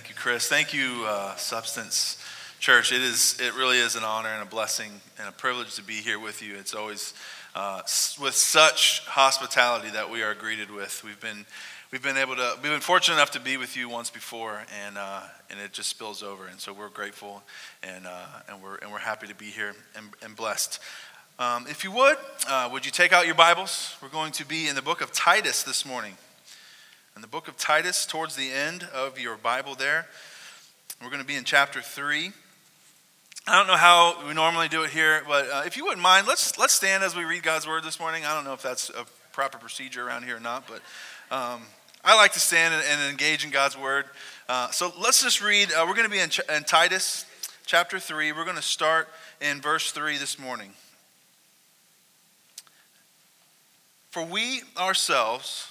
Thank you, Chris. Thank you, uh, Substance Church. It is. It really is an honor and a blessing and a privilege to be here with you. It's always uh, with such hospitality that we are greeted with. We've been. We've been able to, we've been fortunate enough to be with you once before, and, uh, and it just spills over. And so we're grateful, and, uh, and, we're, and we're happy to be here and, and blessed. Um, if you would, uh, would you take out your Bibles? We're going to be in the book of Titus this morning in the book of Titus, towards the end of your Bible there. We're going to be in chapter 3. I don't know how we normally do it here, but uh, if you wouldn't mind, let's, let's stand as we read God's word this morning. I don't know if that's a proper procedure around here or not, but um, I like to stand and, and, engage in God's word. Uh, so let's just read. Uh, we're going to be in, Ch- in Titus chapter 3. We're going to start in verse 3 this morning. For we ourselves,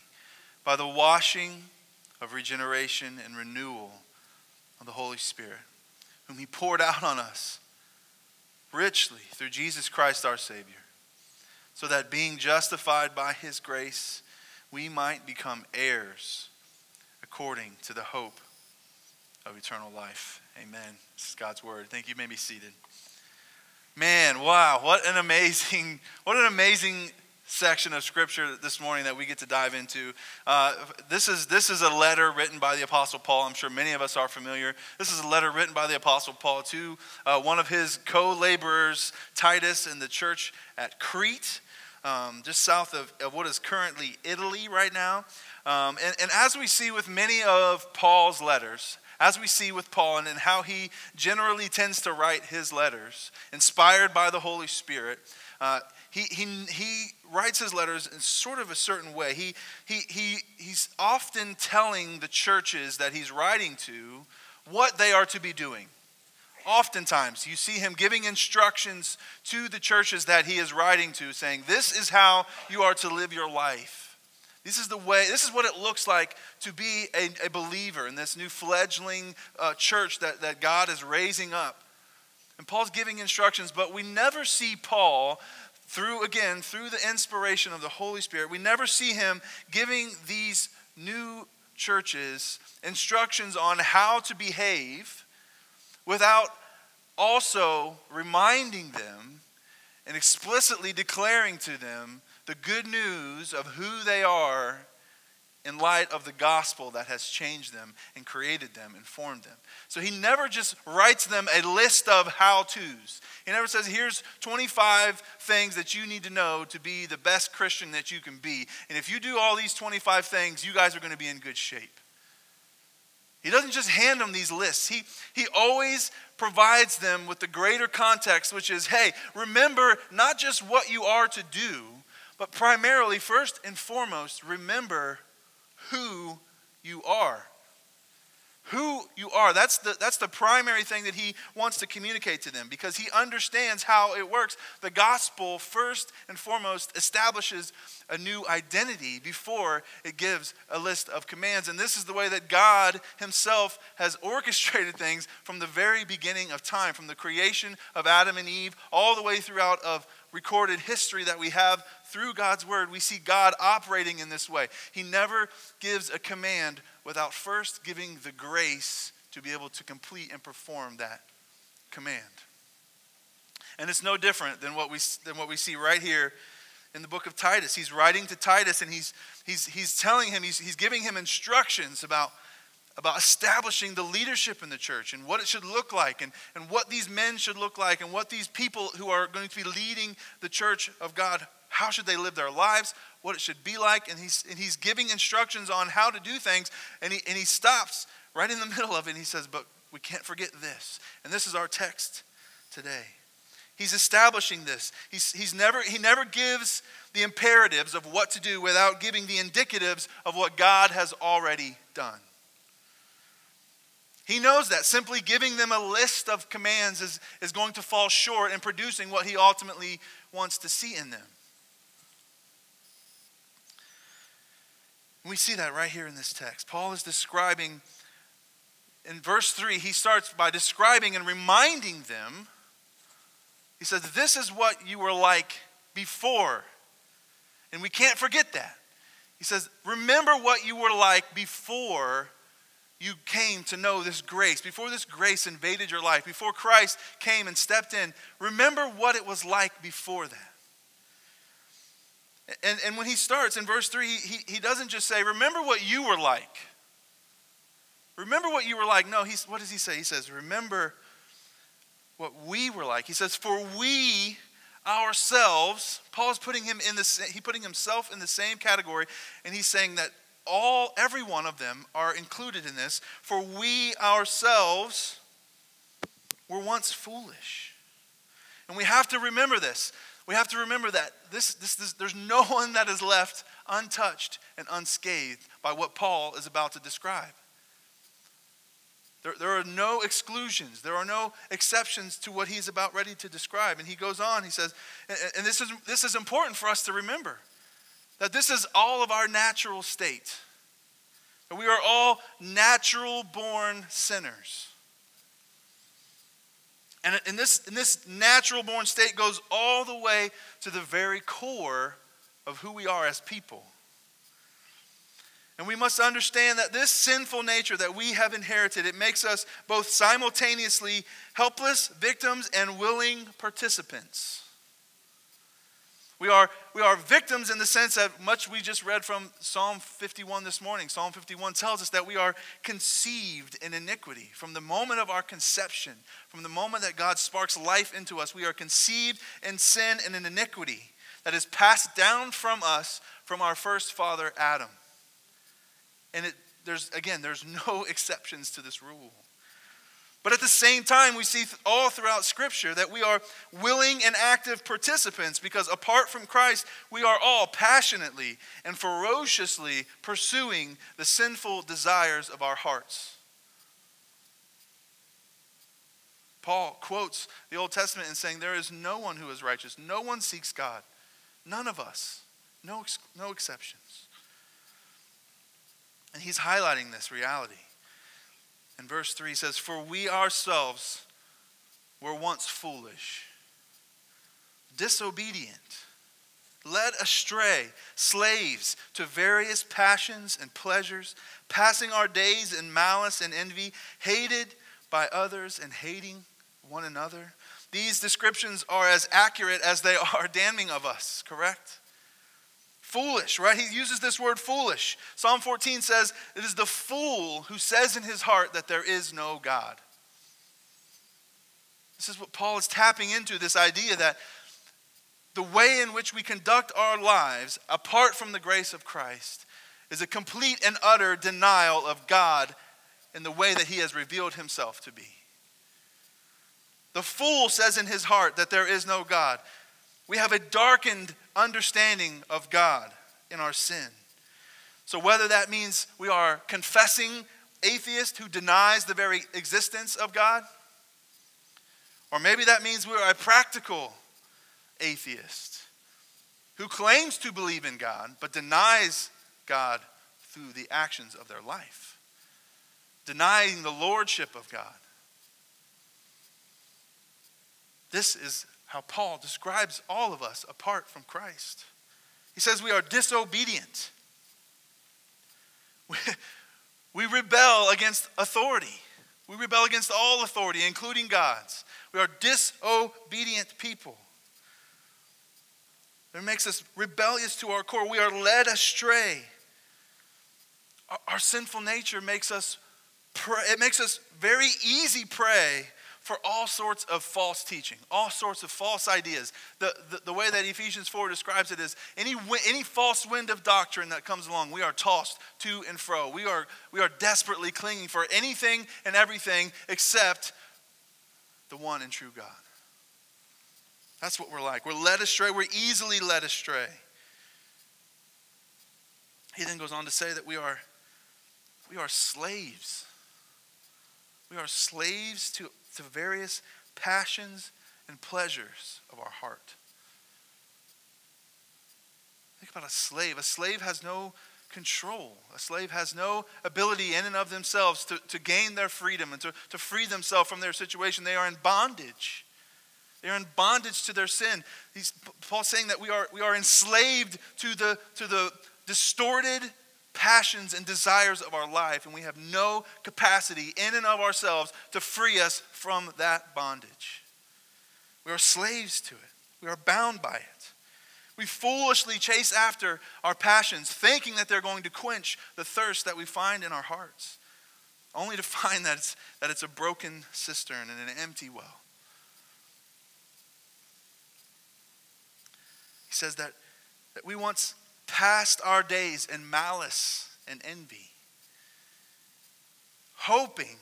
by the washing of regeneration and renewal of the Holy Spirit, whom He poured out on us richly through Jesus Christ our Savior, so that being justified by His grace, we might become heirs according to the hope of eternal life. Amen. This is God's word. Thank you. you may be seated. Man, wow, what an amazing, what an amazing section of scripture this morning that we get to dive into. Uh, this, is, this is a letter written by the Apostle Paul. I'm sure many of us are familiar. This is a letter written by the Apostle Paul to uh, one of his co laborers, Titus, in the church at Crete, um, just south of, of, what is currently Italy right now. Um, and, and as we see with many of Paul's letters, as we see with Paul and, and how he generally tends to write his letters, inspired by the Holy Spirit, uh, he, he, he writes his letters in sort of a certain way. He, he, he, he's often telling the churches that he's writing to what they are to be doing. Oftentimes, you see him giving instructions to the churches that he is writing to, saying, This is how you are to live your life. This is the way, this is what it looks like to be a, a believer in this new fledgling uh, church that, that God is raising up. And Paul's giving instructions, but we never see Paul through, again, through the inspiration of the Holy Spirit, we never see him giving these new churches instructions on how to behave without also reminding them and explicitly declaring to them the good news of who they are in light of the gospel that has changed them and created them and formed them. So he never just writes them a list of how to's. He never says, here's 25 things that you need to know to be the best Christian that you can be. And if you do all these 25 things, you guys are going to be in good shape. He doesn't just hand them these lists, he, he always provides them with the greater context, which is hey, remember not just what you are to do, but primarily, first and foremost, remember who you are. Who you are. That's the, that's the primary thing that he wants to communicate to them because he understands how it works. The gospel, first and foremost, establishes a new identity before it gives a list of commands. And this is the way that God himself has orchestrated things from the very beginning of time, from the creation of Adam and Eve all the way throughout of recorded history that we have through God's word, we see God operating in this way. He never gives a command without first giving the grace to be able to complete and perform that command. And it's no different than what we, than what we see right here in the book of Titus. He's writing to Titus and he's, he's, he's telling him, he's, he's giving him instructions about about establishing the leadership in the church and what it should look like and, and what these men should look like and what these people who are going to be leading the church of God, how should they live their lives, what it should be like. And he's, and he's giving instructions on how to do things. And he, and he stops right in the middle of it and he says, But we can't forget this. And this is our text today. He's establishing this. He's, he's never, he never gives the imperatives of what to do without giving the indicatives of what God has already done. He knows that simply giving them a list of commands is, is going to fall short in producing what he ultimately wants to see in them. We see that right here in this text. Paul is describing, in verse 3, he starts by describing and reminding them. He says, This is what you were like before. And we can't forget that. He says, Remember what you were like before you came to know this grace, before this grace invaded your life, before Christ came and stepped in. Remember what it was like before that. And, and when he starts in verse 3, he, he doesn't just say, Remember what you were like. Remember what you were like. No, he's, what does he say? He says, Remember what we were like. He says, For we ourselves, Paul's putting him in the he putting himself in the same category, and he's saying that all every one of them are included in this. For we ourselves were once foolish. And we have to remember this. We have to remember that this, this, this, there's no one that is left untouched and unscathed by what Paul is about to describe. There, there are no exclusions. There are no exceptions to what he's about ready to describe. And he goes on, he says, and, and this, is, this is important for us to remember that this is all of our natural state. That we are all natural born sinners. And in this, in this natural born state goes all the way to the very core of who we are as people. And we must understand that this sinful nature that we have inherited, it makes us both simultaneously helpless victims and willing participants. We are, we are victims in the sense that much we just read from Psalm 51 this morning. Psalm 51 tells us that we are conceived in iniquity. From the moment of our conception, from the moment that God sparks life into us, we are conceived in sin and in iniquity that is passed down from us from our first father, Adam. And it, there's, again, there's no exceptions to this rule. But at the same time, we see all throughout Scripture that we are willing and active participants because apart from Christ, we are all passionately and ferociously pursuing the sinful desires of our hearts. Paul quotes the Old Testament in saying, There is no one who is righteous, no one seeks God, none of us, no, no exceptions. And he's highlighting this reality. And verse 3 says, For we ourselves were once foolish, disobedient, led astray, slaves to various passions and pleasures, passing our days in malice and envy, hated by others and hating one another. These descriptions are as accurate as they are damning of us, correct? Foolish, right? He uses this word foolish. Psalm 14 says, It is the fool who says in his heart that there is no God. This is what Paul is tapping into this idea that the way in which we conduct our lives apart from the grace of Christ is a complete and utter denial of God in the way that he has revealed himself to be. The fool says in his heart that there is no God. We have a darkened understanding of God in our sin. So, whether that means we are confessing atheist who denies the very existence of God, or maybe that means we are a practical atheist who claims to believe in God but denies God through the actions of their life, denying the lordship of God. This is how Paul describes all of us apart from Christ. He says we are disobedient. We, we rebel against authority. We rebel against all authority, including God's. We are disobedient people. It makes us rebellious to our core. We are led astray. Our, our sinful nature makes us pray, it makes us very easy prey for all sorts of false teaching, all sorts of false ideas. The, the, the, way that Ephesians 4 describes it is any, any false wind of doctrine that comes along, we are tossed to and fro. We are, we are desperately clinging for anything and everything except the one and true God. That's what we're like. We're led astray, we're easily led astray. He then goes on to say that we are, we are slaves We are slaves to, to various passions and pleasures of our heart. Think about a slave. A slave has no control. A slave has no ability in and of themselves to, to gain their freedom and to, to free themselves from their situation. They are in bondage. They are in bondage to their sin. He's, Paul's saying that we are, we are enslaved to the, to the distorted passions and desires of our life, and we have no capacity in and of ourselves to free us from that bondage. We are slaves to it, we are bound by it. We foolishly chase after our passions, thinking that they're going to quench the thirst that we find in our hearts, only to find that it's, that it's a broken cistern and an empty well. He says that, that we once passed our days in malice and envy, hoping,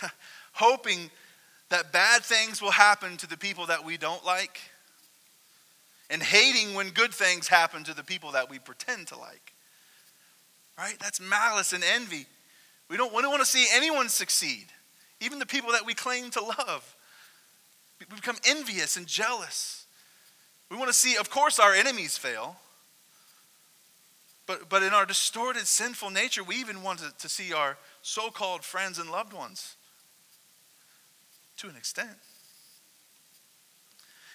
hoping that bad things will happen to the people that we don't like, and hating when good things happen to the people that we pretend to like. Right? That's malice and envy. We don't, we don't want to see anyone succeed, even the people that we claim to love. We become envious and jealous. We want to see, of course, our enemies fail. But, but in our distorted, sinful nature, we even want to, to see our so called friends and loved ones to an extent.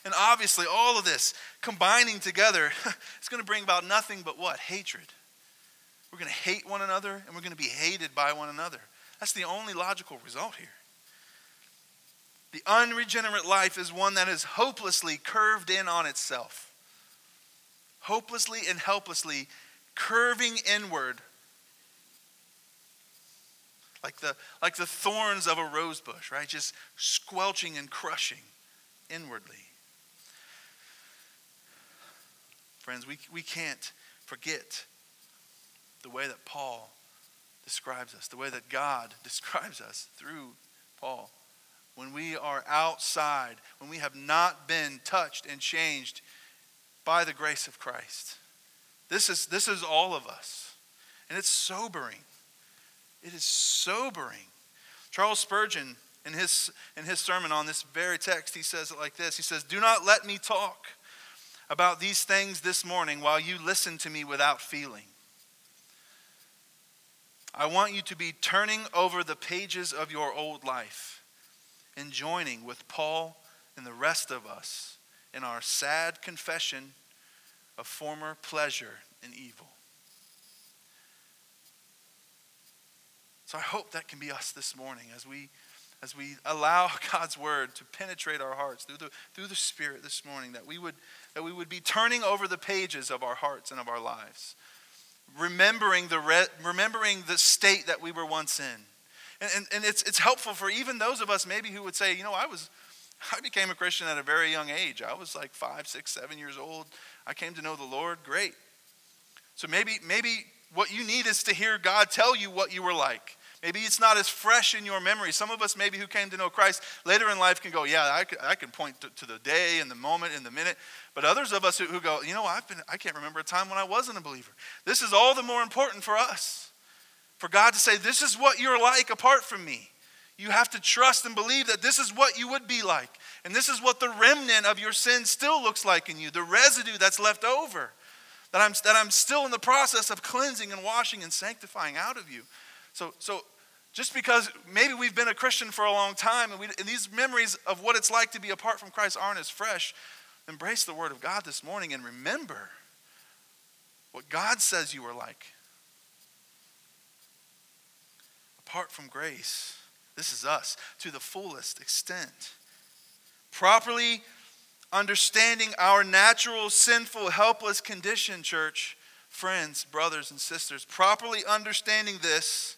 And obviously, all of this combining together is going to bring about nothing but what? Hatred. We're going to hate one another and we're going to be hated by one another. That's the only logical result here. The unregenerate life is one that is hopelessly curved in on itself, hopelessly and helplessly curving inward like the, like the thorns of a rose bush, right? Just squelching and crushing inwardly. Friends, we, we can't forget the way that Paul describes us, the way that God describes us through Paul when we are outside, when we have not been touched and changed by the grace of Christ. This is, this is all of us. And it's sobering. It is sobering. Charles Spurgeon, in his, in his sermon on this very text, he says it like this He says, Do not let me talk about these things this morning while you listen to me without feeling. I want you to be turning over the pages of your old life and joining with Paul and the rest of us in our sad confession of former pleasure and evil. So I hope that can be us this morning as we as we allow God's word to penetrate our hearts through the through the spirit this morning that we would that we would be turning over the pages of our hearts and of our lives remembering the re, remembering the state that we were once in and, and, and it's, it's helpful for even those of us maybe who would say, you know, I was, I became a Christian at a very young age. I was like five, six, seven years old. I came to know the Lord. Great. So maybe, maybe what you need is to hear God tell you what you were like. Maybe it's not as fresh in your memory. Some of us, maybe who came to know Christ later in life, can go, Yeah, I, I can point to, to, the day and the moment and the minute. But others of us who, who go, You know, I've been, I can't remember a time when I wasn't a believer. This is all the more important for us. For God to say, This is what you're like apart from me. You have to trust and believe that this is what you would be like. And this is what the remnant of your sin still looks like in you, the residue that's left over. That I'm, that I'm still in the process of cleansing and washing and sanctifying out of you. So, so just because maybe we've been a Christian for a long time and, we, and these memories of what it's like to be apart from Christ aren't as fresh, embrace the Word of God this morning and remember what God says you are like. apart from grace, this is us, to the fullest extent. Properly understanding our natural, sinful, helpless condition, church, friends, brothers, and sisters, properly understanding this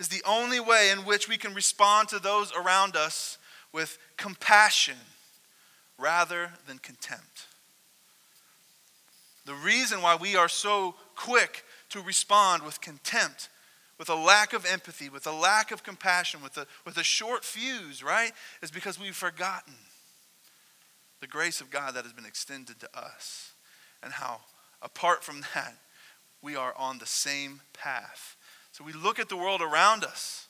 is the only way in which we can respond to those around us with compassion rather than contempt. The reason why we are so quick to respond with contempt with a lack of empathy, with a lack of compassion, with a, with a short fuse, right? Is because we've forgotten the grace of God that has been extended to us and how, apart from that, we are on the same path. So we look at the world around us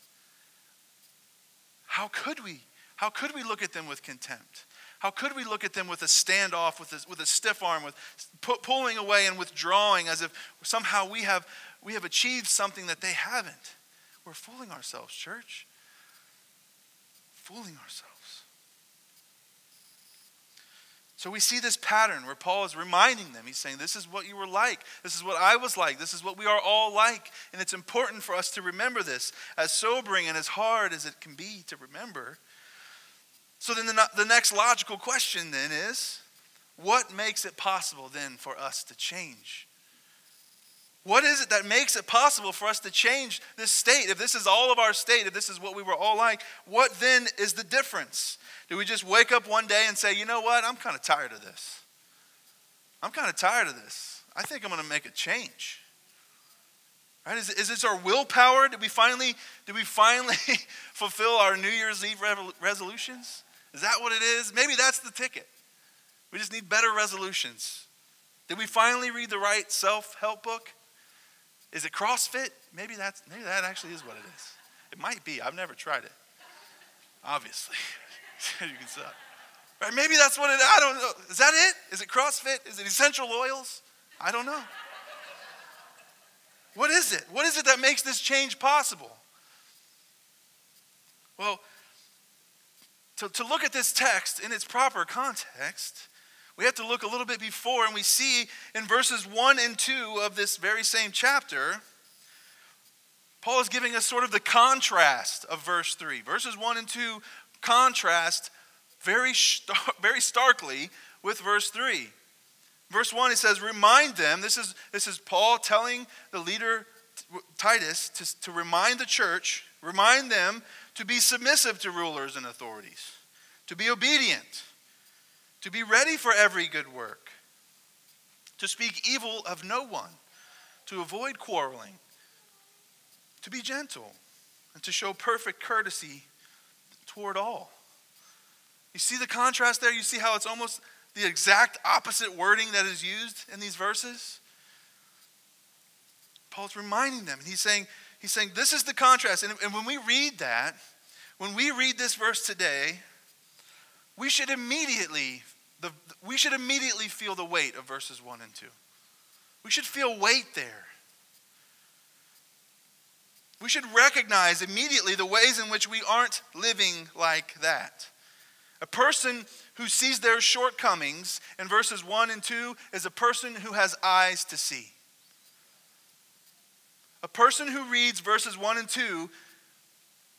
how could we? How could we look at them with contempt? How could we look at them with a standoff, with a, with a stiff arm, with pu- pulling away and withdrawing as if somehow we have, we have achieved something that they haven't? We're fooling ourselves, church. Fooling ourselves. So we see this pattern where Paul is reminding them. He's saying, This is what you were like. This is what I was like. This is what we are all like. And it's important for us to remember this, as sobering and as hard as it can be to remember. So then the, the next logical question then is what makes it possible then for us to change? What is it that makes it possible for us to change this state? If this is all of our state, if this is what we were all like, what then is the difference? Do we just wake up one day and say, you know what, I'm kind of tired of this? I'm kind of tired of this. I think I'm going to make a change. Right? Is, is this our willpower? Did we finally, did we finally fulfill our New Year's Eve resolutions? Is that what it is? Maybe that's the ticket. We just need better resolutions. Did we finally read the right self-help book? Is it CrossFit? Maybe that's maybe that actually is what it is. It might be. I've never tried it. Obviously. you can stop. Right? Maybe that's what it I don't know. Is that it? Is it CrossFit? Is it essential oils? I don't know. What is it? What is it that makes this change possible? Well, to, to look at this text in its proper context, we have to look a little bit before, and we see in verses 1 and 2 of this very same chapter, Paul is giving us sort of the contrast of verse 3. Verses 1 and 2 contrast very, very starkly with verse 3. Verse 1, it says, Remind them. This is, this is Paul telling the leader Titus to, to remind the church, remind them to be submissive to rulers and authorities, to be obedient, to be ready for every good work, to speak evil of no one, to avoid quarreling, to be gentle, and to show perfect courtesy toward all. You see the contrast there? You see how it's almost the exact opposite wording that is used in these verses? Paul's reminding them, and he's saying, He's saying this is the contrast. And, and when we read that, when we read this verse today, we should immediately the, we should immediately feel the weight of verses 1 and 2. We should feel weight there. We should recognize immediately the ways in which we aren't living like that. A person who sees their shortcomings in verses 1 and 2 is a person who has eyes to see. A person who reads verses 1 and 2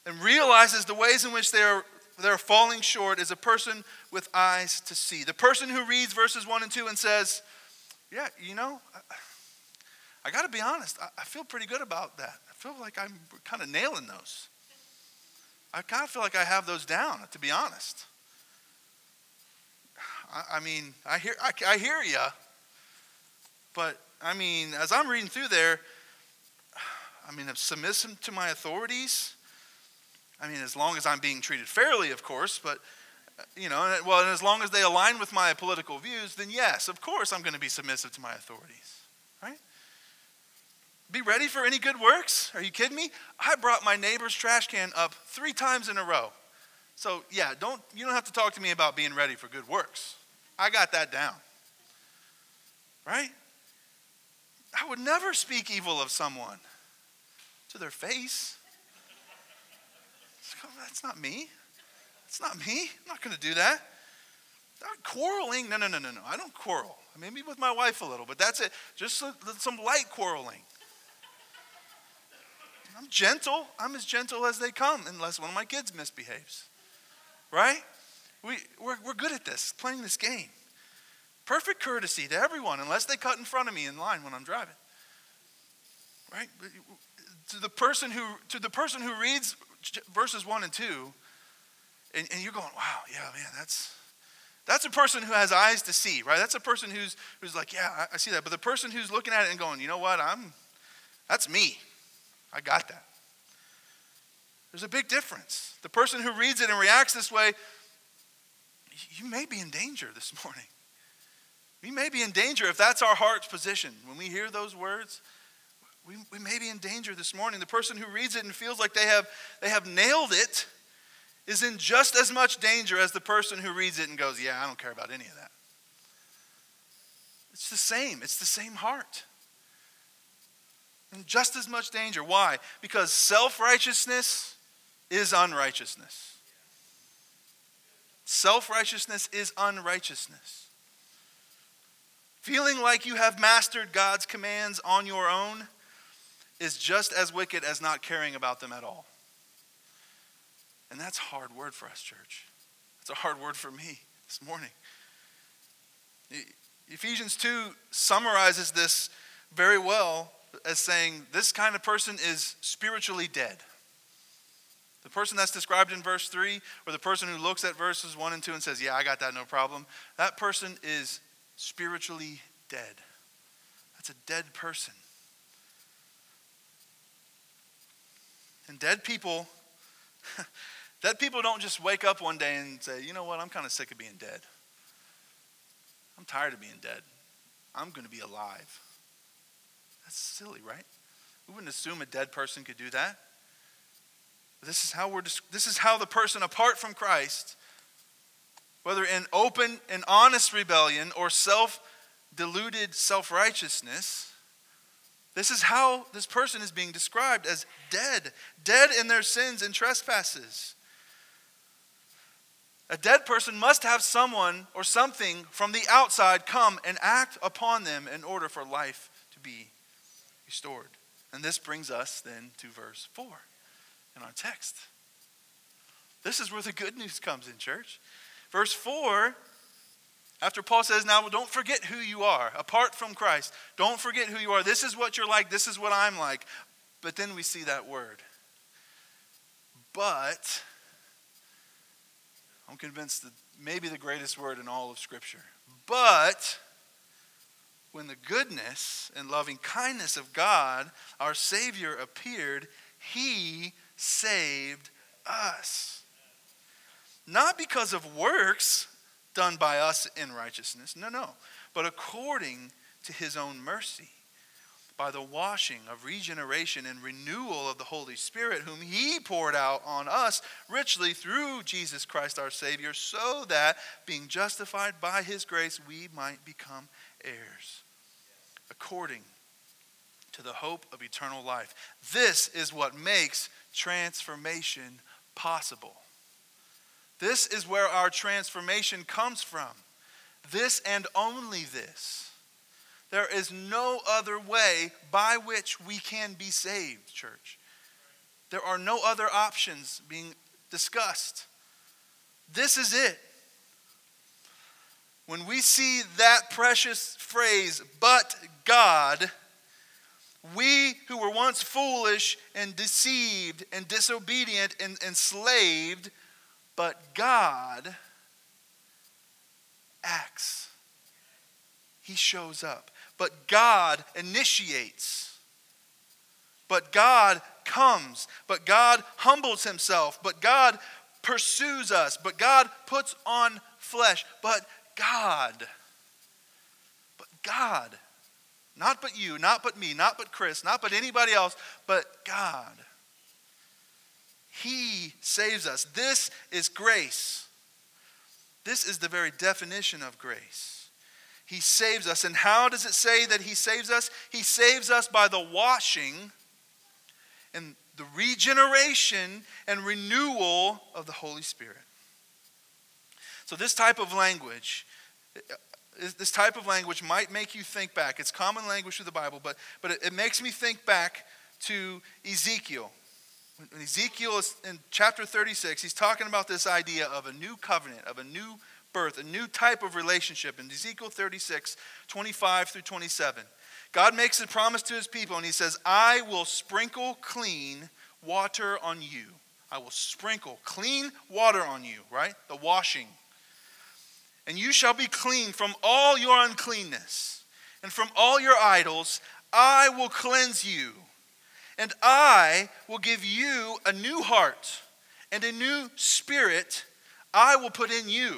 and realizes the ways in which they are, they're falling short is a person with eyes to see. The person who reads verses 1 and 2 and says, Yeah, you know, I, I got to be honest, I, I feel pretty good about that. I feel like I'm kind of nailing those. I kind of feel like I have those down, to be honest. I, I mean, I hear, I, I hear you, but I mean, as I'm reading through there, I mean, I'm submissive to my authorities. I mean, as long as I'm being treated fairly, of course, but, uh, you know, well, and as long as they align with my political views, then yes, of course I'm going to be submissive to my authorities, right? Be ready for any good works? Are you kidding me? I brought my neighbor's trash can up three times in a row. So, yeah, don't, you don't have to talk to me about being ready for good works. I got that down, right? I would never speak evil of someone to their face. That's not me. That's not me. I'm not going to do that. Not quarreling. No, no, no, no, no. I don't quarrel. Maybe with my wife a little, but that's it. Just some light quarreling. I'm gentle. I'm as gentle as they come, unless one of my kids misbehaves. Right? We, we're, we're good at this, playing this game. Perfect courtesy to everyone, unless they cut in front of me in line when I'm driving. Right? to the person who to the person who reads verses 1 and 2 and, and you're going wow yeah man that's that's a person who has eyes to see right? That's a person who's who's like yeah I, I see that. But the person who's looking at it and going you know what? I'm that's me. I got that. There's a big difference. The person who reads it and reacts this way you may be in danger this morning. We may be in danger if that's our heart's position. When we hear those words we, we may be in danger this morning. The person who reads it and feels like they have, they have nailed it is in just as much danger as the person who reads it and goes, Yeah, I don't care about any of that. It's the same, it's the same heart. And just as much danger. Why? Because self righteousness is unrighteousness. Self righteousness is unrighteousness. Feeling like you have mastered God's commands on your own is just as wicked as not caring about them at all. And that's a hard word for us, church. It's a hard word for me this morning. Ephesians 2 summarizes this very well as saying this kind of person is spiritually dead. The person that's described in verse 3, or the person who looks at verses 1 and 2 and says, Yeah, I got that, no problem, that person is spiritually dead. That's a dead person. And dead people, dead people don't just wake up one day and say, You know what, I'm kind of sick of being dead. I'm tired of being dead. I'm going to be alive. That's silly, right? We wouldn't assume a dead person could do that. This is how we're this is how the person apart from Christ, whether in open and honest rebellion or self-deluded self-righteousness, this is how this person is being described as dead, dead in their sins and trespasses. A dead person must have someone or something from the outside come and act upon them in order for life to be restored. And this brings us then to verse 4 in our text. This is where the good news comes in, church. Verse 4, after Paul says, Now don't forget who you are, apart from Christ. Don't forget who you are. This is what you're like. This is what I'm like. But then we see that word. But, I'm convinced that maybe the greatest word in all of Scripture. But, when the goodness and loving kindness of God, our Savior, appeared, He saved us. Not because of works done by us in righteousness, no, no, but according to His own mercy, by the washing of regeneration and renewal of the Holy Spirit, whom He poured out on us richly through Jesus Christ our Savior, so that, being justified by His grace, we might become heirs. According to the hope of eternal life. This is what makes transformation possible. This is where our transformation comes from. This and only this. There is no other way by which we can be saved, church. There are no other options being discussed. This is it. When we see that precious phrase, but God, we who were once foolish and deceived and disobedient and enslaved, but God acts. He shows up. But God initiates. But God comes. But God humbles himself. But God pursues us. But God puts on flesh. But God. But God not but you, not but me, not but Chris, not but anybody else, but God. He saves us. This is grace. This is the very definition of grace. He saves us. And how does it say that He saves us? He saves us by the washing and the regeneration and renewal of the Holy Spirit. So, this type of language this type of language might make you think back. It's common language through the Bible, but, but it, it makes me think back to Ezekiel. When Ezekiel is in chapter 36, he's talking about this idea of a new covenant, of a new birth, a new type of relationship. In Ezekiel 36, 25 through 27, God makes a promise to his people, and he says, I will sprinkle clean water on you. I will sprinkle clean water on you, right? The washing and you shall be clean from all your uncleanness, and from all your idols I will cleanse you. And I will give you a new heart, and a new spirit I will put in you.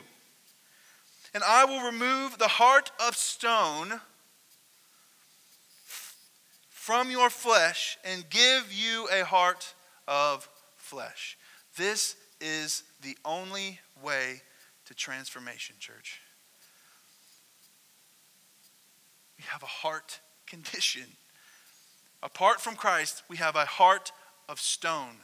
And I will remove the heart of stone from your flesh and give you a heart of flesh. This is the only way to transformation, church. We have a heart condition. Apart from Christ, we have a heart of stone,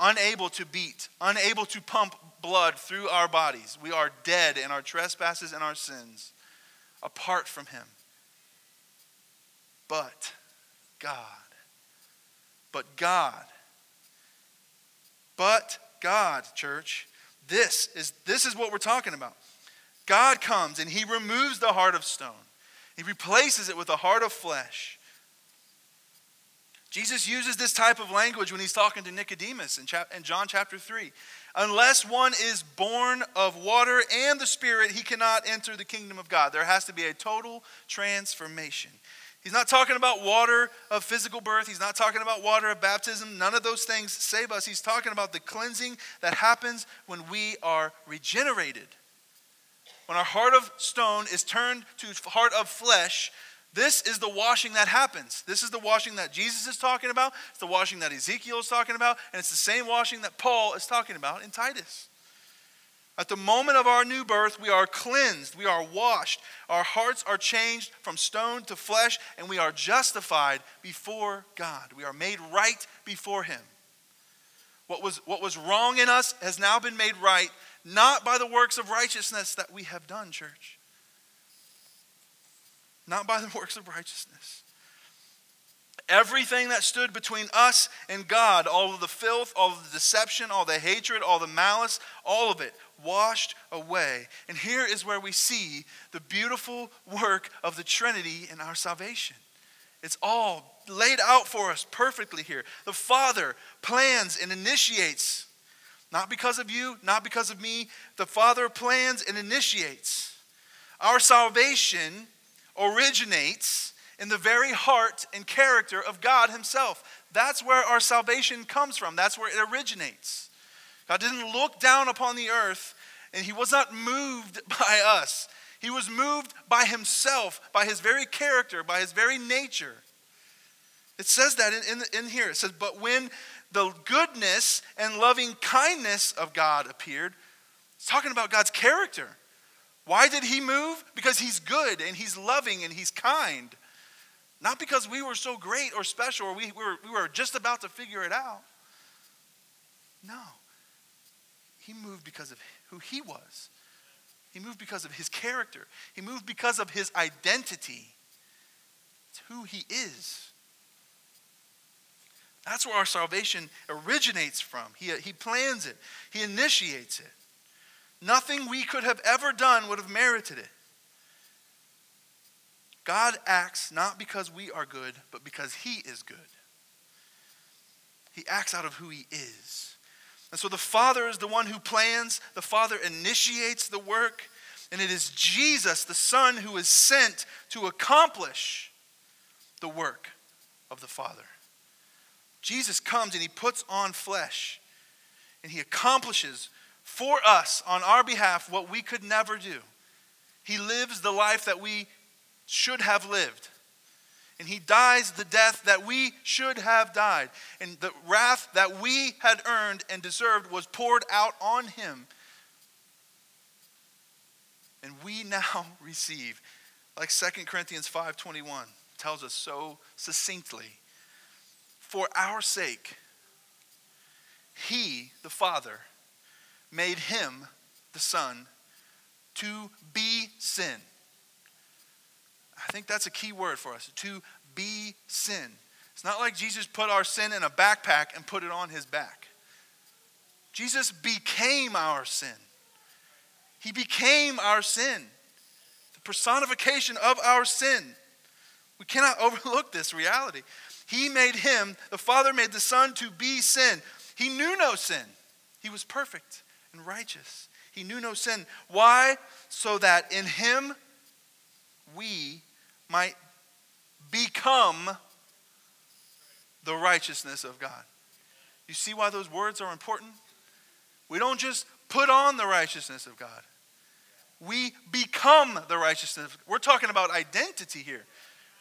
unable to beat, unable to pump blood through our bodies. We are dead in our trespasses and our sins apart from Him. But God, but God, but God, church, this is, this is what we're talking about. God comes and He removes the heart of stone, He replaces it with a heart of flesh. Jesus uses this type of language when he's talking to Nicodemus in, chap- in John chapter 3. Unless one is born of water and the Spirit, he cannot enter the kingdom of God. There has to be a total transformation. He's not talking about water of physical birth. He's not talking about water of baptism. None of those things save us. He's talking about the cleansing that happens when we are regenerated. When our heart of stone is turned to heart of flesh, this is the washing that happens. This is the washing that Jesus is talking about. It's the washing that Ezekiel is talking about. And it's the same washing that Paul is talking about in Titus. At the moment of our new birth, we are cleansed, we are washed, our hearts are changed from stone to flesh, and we are justified before God. We are made right before Him. What was, what was wrong in us has now been made right, not by the works of righteousness that we have done, church not by the works of righteousness. Everything that stood between us and God, all of the filth, all of the deception, all the hatred, all the malice, all of it washed away. And here is where we see the beautiful work of the Trinity in our salvation. It's all laid out for us perfectly here. The Father plans and initiates, not because of you, not because of me. The Father plans and initiates. Our salvation originates in the very heart and character of God Himself. That's where our salvation comes from, that's where it originates. God didn't look down upon the earth and He was not moved by us. He was moved by Himself, by His very character, by His very nature. It says that in, in, in here. It says, But when the goodness and loving kindness of God appeared, it's talking about God's character. Why did he move? Because he's good and he's loving and he's kind. Not because we were so great or special or we, we, were, we were just about to figure it out. No. He moved because of who he was. He moved because of his character. He moved because of his identity. It's who he is. That's where our salvation originates from. He, he plans it, he initiates it. Nothing we could have ever done would have merited it. God acts not because we are good, but because He is good. He acts out of who He is. And so the Father is the one who plans, the Father initiates the work, and it is Jesus, the Son, who is sent to accomplish the work of the Father. Jesus comes and He puts on flesh, and He accomplishes for us on our behalf what we could never do. He lives the life that we should have lived. And he dies the death that we should have died. And the wrath that we had earned and deserved was poured out on him. And we now receive, like 2 Corinthians 5:21 tells us so succinctly, for our sake, he, the Father, made him, the Son, to be sin. I think that's a key word for us to be sin. It's not like Jesus put our sin in a backpack and put it on his back. Jesus became our sin. He became our sin, the personification of our sin. We cannot overlook this reality. He made him, the Father made the Son to be sin. He knew no sin, he was perfect and righteous. He knew no sin. Why? So that in him we might become the righteousness of God. You see why those words are important? We don't just put on the righteousness of God. We become the righteousness. We're talking about identity here.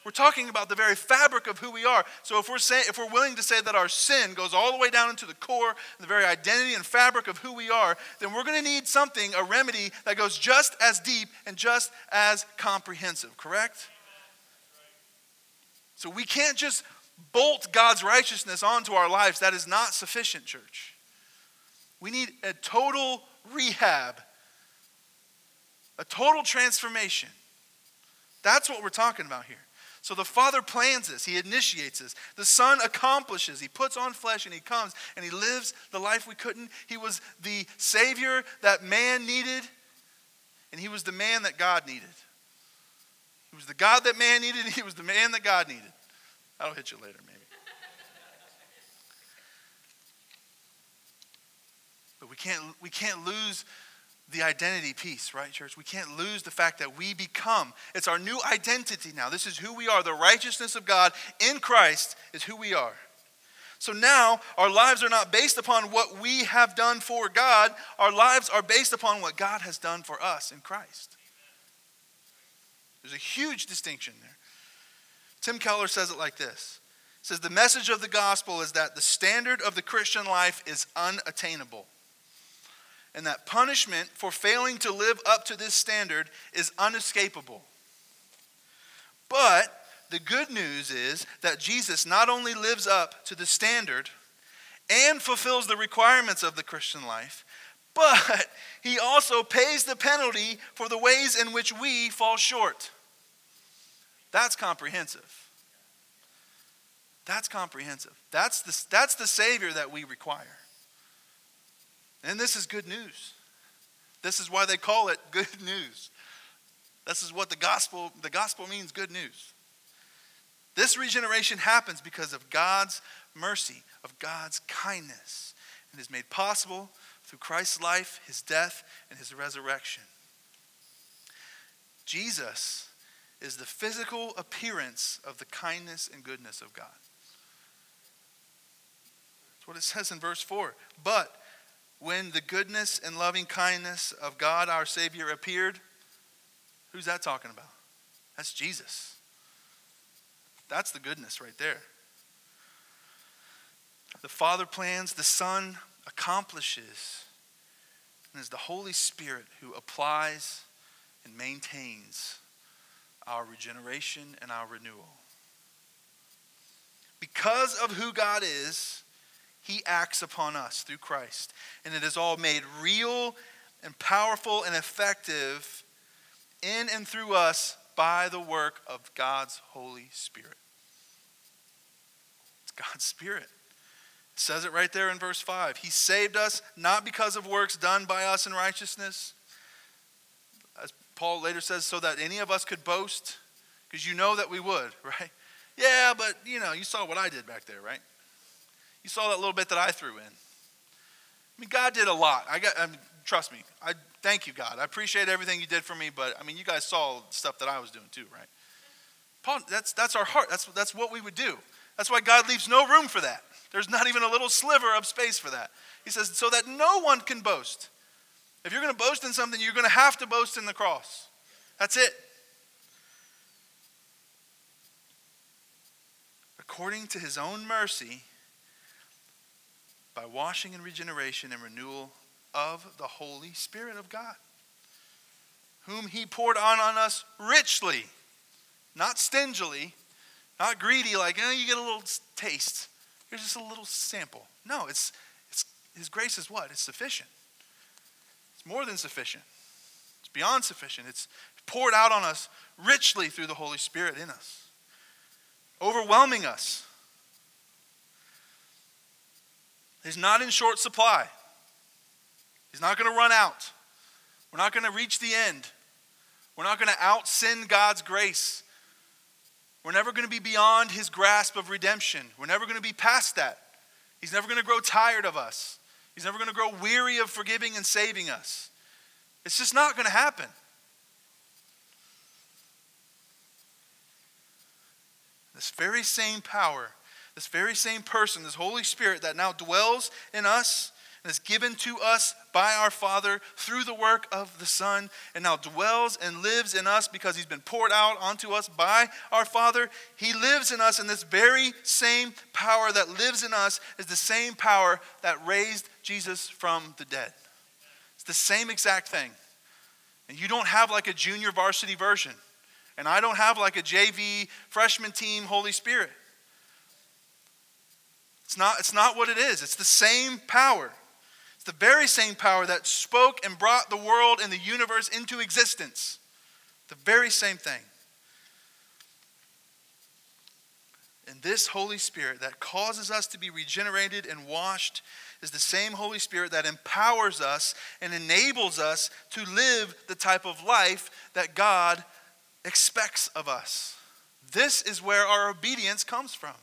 We're talking about the very fabric of who we are. So if we're saying if we're willing to say that our sin goes all the way down into the core, the very identity and fabric of who we are, then we're going to need something, a remedy that goes just as deep and just as comprehensive, correct? So we can't just bolt God's righteousness onto our lives. That is not sufficient, church. We need a total rehab, a total transformation. That's what we're talking about here. So the Father plans this, He initiates this. The Son accomplishes, He puts on flesh and He comes and He lives the life we couldn't. He was the Savior that man needed, and He was the man that God needed. He was the God that man needed, He was the man that God needed. That'll hit you later, maybe. but we can't, we can't lose the identity piece, right, church? We can't lose the fact that we become. It's our new identity now. This is who we are. The righteousness of God in Christ is who we are. So now our lives are not based upon what we have done for God, our lives are based upon what God has done for us in Christ. There's a huge distinction there. Tim Keller says it like this. He says the message of the gospel is that the standard of the Christian life is unattainable and that punishment for failing to live up to this standard is unescapable. But the good news is that Jesus not only lives up to the standard and fulfills the requirements of the Christian life, but he also pays the penalty for the ways in which we fall short. That's comprehensive. That's comprehensive. That's the, that's the Savior that we require. And this is good news. This is why they call it good news. This is what the gospel the gospel means good news. This regeneration happens because of God's mercy, of God's kindness, and is made possible through Christ's life, his death, and his resurrection. Jesus is the physical appearance of the kindness and goodness of God. That's what it says in verse 4. But when the goodness and loving kindness of God our Savior appeared, who's that talking about? That's Jesus. That's the goodness right there. The Father plans, the Son accomplishes, and is the Holy Spirit who applies and maintains our regeneration and our renewal. Because of who God is, he acts upon us through Christ. And it is all made real and powerful and effective in and through us by the work of God's Holy Spirit. It's God's Spirit. It says it right there in verse 5. He saved us not because of works done by us in righteousness. As Paul later says, so that any of us could boast, because you know that we would, right? Yeah, but you know, you saw what I did back there, right? You saw that little bit that I threw in. I mean, God did a lot. I got, I mean, trust me. I thank you, God. I appreciate everything you did for me, but I mean, you guys saw stuff that I was doing too, right? Paul, that's that's our heart. That's that's what we would do. That's why God leaves no room for that. There's not even a little sliver of space for that. He says, so that no one can boast. If you're going to boast in something, you're going to have to boast in the cross. That's it. According to his own mercy, by washing and regeneration and renewal of the Holy Spirit of God, whom He poured on on us richly, not stingily, not greedy, like, oh, you get a little taste. Here's just a little sample. No, it's, it's His grace is what? It's sufficient. It's more than sufficient. It's beyond sufficient. It's poured out on us richly through the Holy Spirit in us, overwhelming us He's not in short supply. He's not going to run out. We're not going to reach the end. We're not going to out God's grace. We're never going to be beyond his grasp of redemption. We're never going to be past that. He's never going to grow tired of us. He's never going to grow weary of forgiving and saving us. It's just not going to happen. This very same power this very same person, this Holy Spirit that now dwells in us and is given to us by our Father through the work of the Son, and now dwells and lives in us because he's been poured out onto us by our Father. He lives in us, and this very same power that lives in us is the same power that raised Jesus from the dead. It's the same exact thing. And you don't have like a junior varsity version. And I don't have like a JV freshman team Holy Spirit. It's not, it's not what it is. It's the same power. It's the very same power that spoke and brought the world and the universe into existence. The very same thing. And this Holy Spirit that causes us to be regenerated and washed is the same Holy Spirit that empowers us and enables us to live the type of life that God expects of us. This is where our obedience comes from.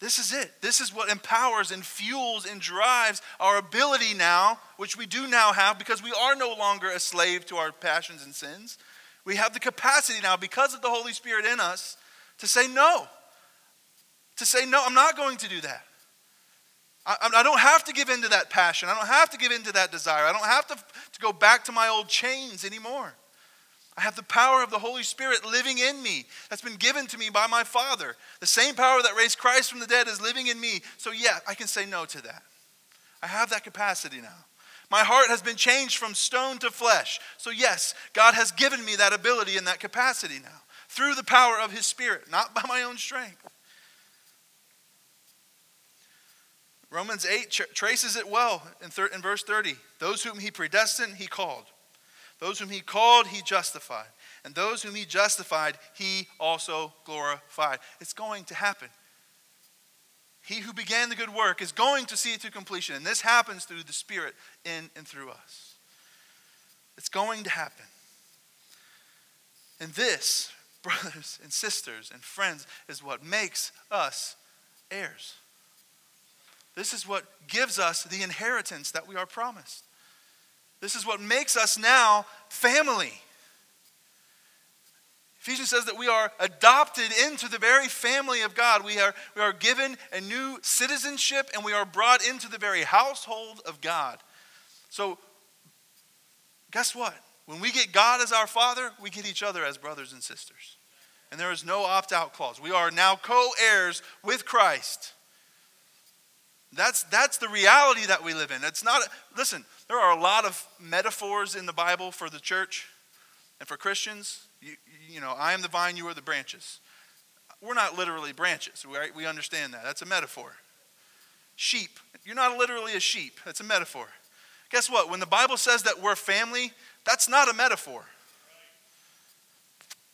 This is it. This is what empowers and fuels and drives our ability now, which we do now have because we are no longer a slave to our passions and sins. We have the capacity now, because of the Holy Spirit in us, to say no. To say, no, I'm not going to do that. I, I don't have to give in to that passion. I don't have to give in to that desire. I don't have to, to go back to my old chains anymore. I have the power of the Holy Spirit living in me that's been given to me by my Father. The same power that raised Christ from the dead is living in me. So, yeah, I can say no to that. I have that capacity now. My heart has been changed from stone to flesh. So, yes, God has given me that ability and that capacity now through the power of His Spirit, not by my own strength. Romans 8 traces it well in, in verse 30. Those whom He predestined, He called. Those whom he called, he justified. And those whom he justified, he also glorified. It's going to happen. He who began the good work is going to see it to completion. And this happens through the Spirit in and through us. It's going to happen. And this, brothers and sisters and friends, is what makes us heirs. This is what gives us the inheritance that we are promised. This is what makes us now family. Ephesians says that we are adopted into the very family of God. We are, we are given a new citizenship and we are brought into the very household of God. So, guess what? When we get God as our Father, we get each other as brothers and sisters. And there is no opt out clause. We are now co heirs with Christ. That's, that's the reality that we live in. It's not, listen, there are a lot of metaphors in the Bible for the church and for Christians. You, you know, I am the vine, you are the branches. We're not literally branches, right? We understand that. That's a metaphor. Sheep, you're not literally a sheep, that's a metaphor. Guess what? When the Bible says that we're family, that's not a metaphor.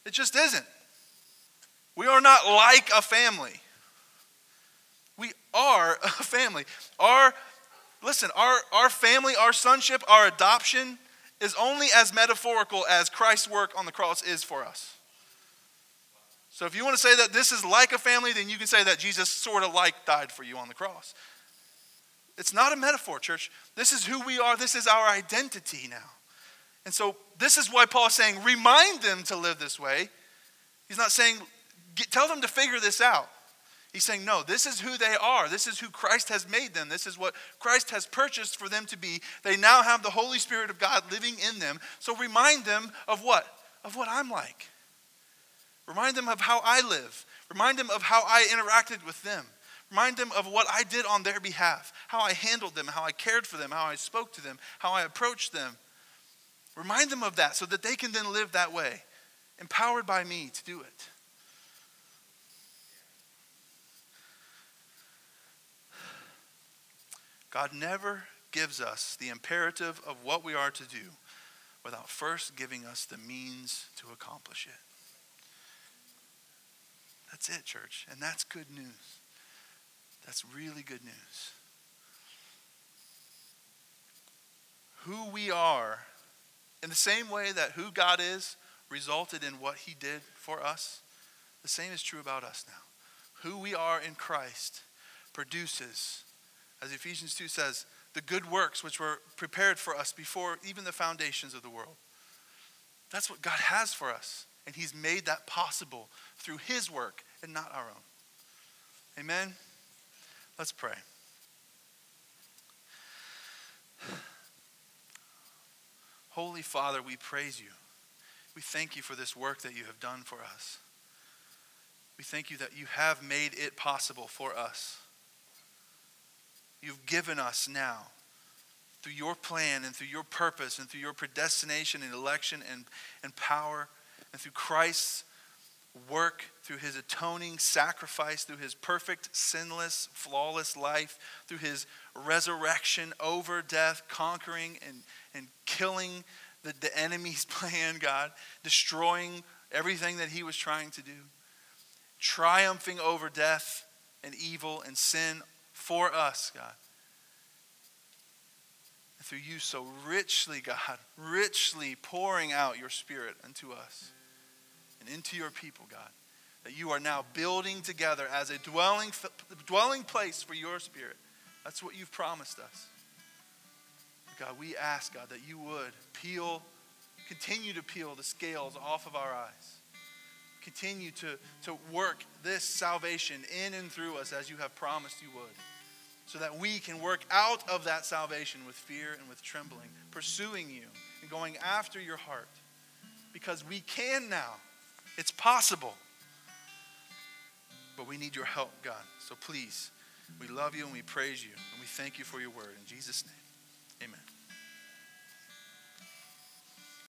It just isn't. We are not like a family. We are a family. Our, listen, our, our family, our sonship, our adoption is only as metaphorical as Christ's work on the cross is for us. So if you want to say that this is like a family, then you can say that Jesus sort of like died for you on the cross. It's not a metaphor, church. This is who we are. This is our identity now. And so this is why Paul is saying, remind them to live this way. He's not saying, tell them to figure this out. He's saying, no, this is who they are. This is who Christ has made them. This is what Christ has purchased for them to be. They now have the Holy Spirit of God living in them. So remind them of what? Of what I'm like. Remind them of how I live. Remind them of how I interacted with them. Remind them of what I did on their behalf, how I handled them, how I cared for them, how I spoke to them, how I approached them. Remind them of that so that they can then live that way, empowered by me to do it. God never gives us the imperative of what we are to do without first giving us the means to accomplish it. That's it, church. And that's good news. That's really good news. Who we are, in the same way that who God is resulted in what he did for us, the same is true about us now. Who we are in Christ produces as Ephesians 2 says, the good works which were prepared for us before even the foundations of the world. That's what God has for us. And He's made that possible through His work and not our own. Amen? Let's pray. Holy Father, we praise you. We thank you for this work that you have done for us. We thank you that you have made it possible for us You've given us now, through your plan and through your purpose and through your predestination and election and, and power and through Christ's work, through his atoning sacrifice, through his perfect, sinless, flawless life, through his resurrection over death, conquering and, and killing the, the enemy's plan, God, destroying everything that he was trying to do, triumphing over death and evil and sin for us, God. And through you so richly, God, richly pouring out your spirit unto us and into your people, God, that you are now building together as a dwelling, dwelling place for your spirit. That's what you've promised us. God, we ask, God, that you would peel, continue to peel the scales off of our eyes. Continue to, to work this salvation in and through us as you have promised you would. So that we can work out of that salvation with fear and with trembling, pursuing you and going after your heart. Because we can now. It's possible. But we need your help, God. So please, we love you and we praise you and we thank you for your word. In Jesus' name. Amen.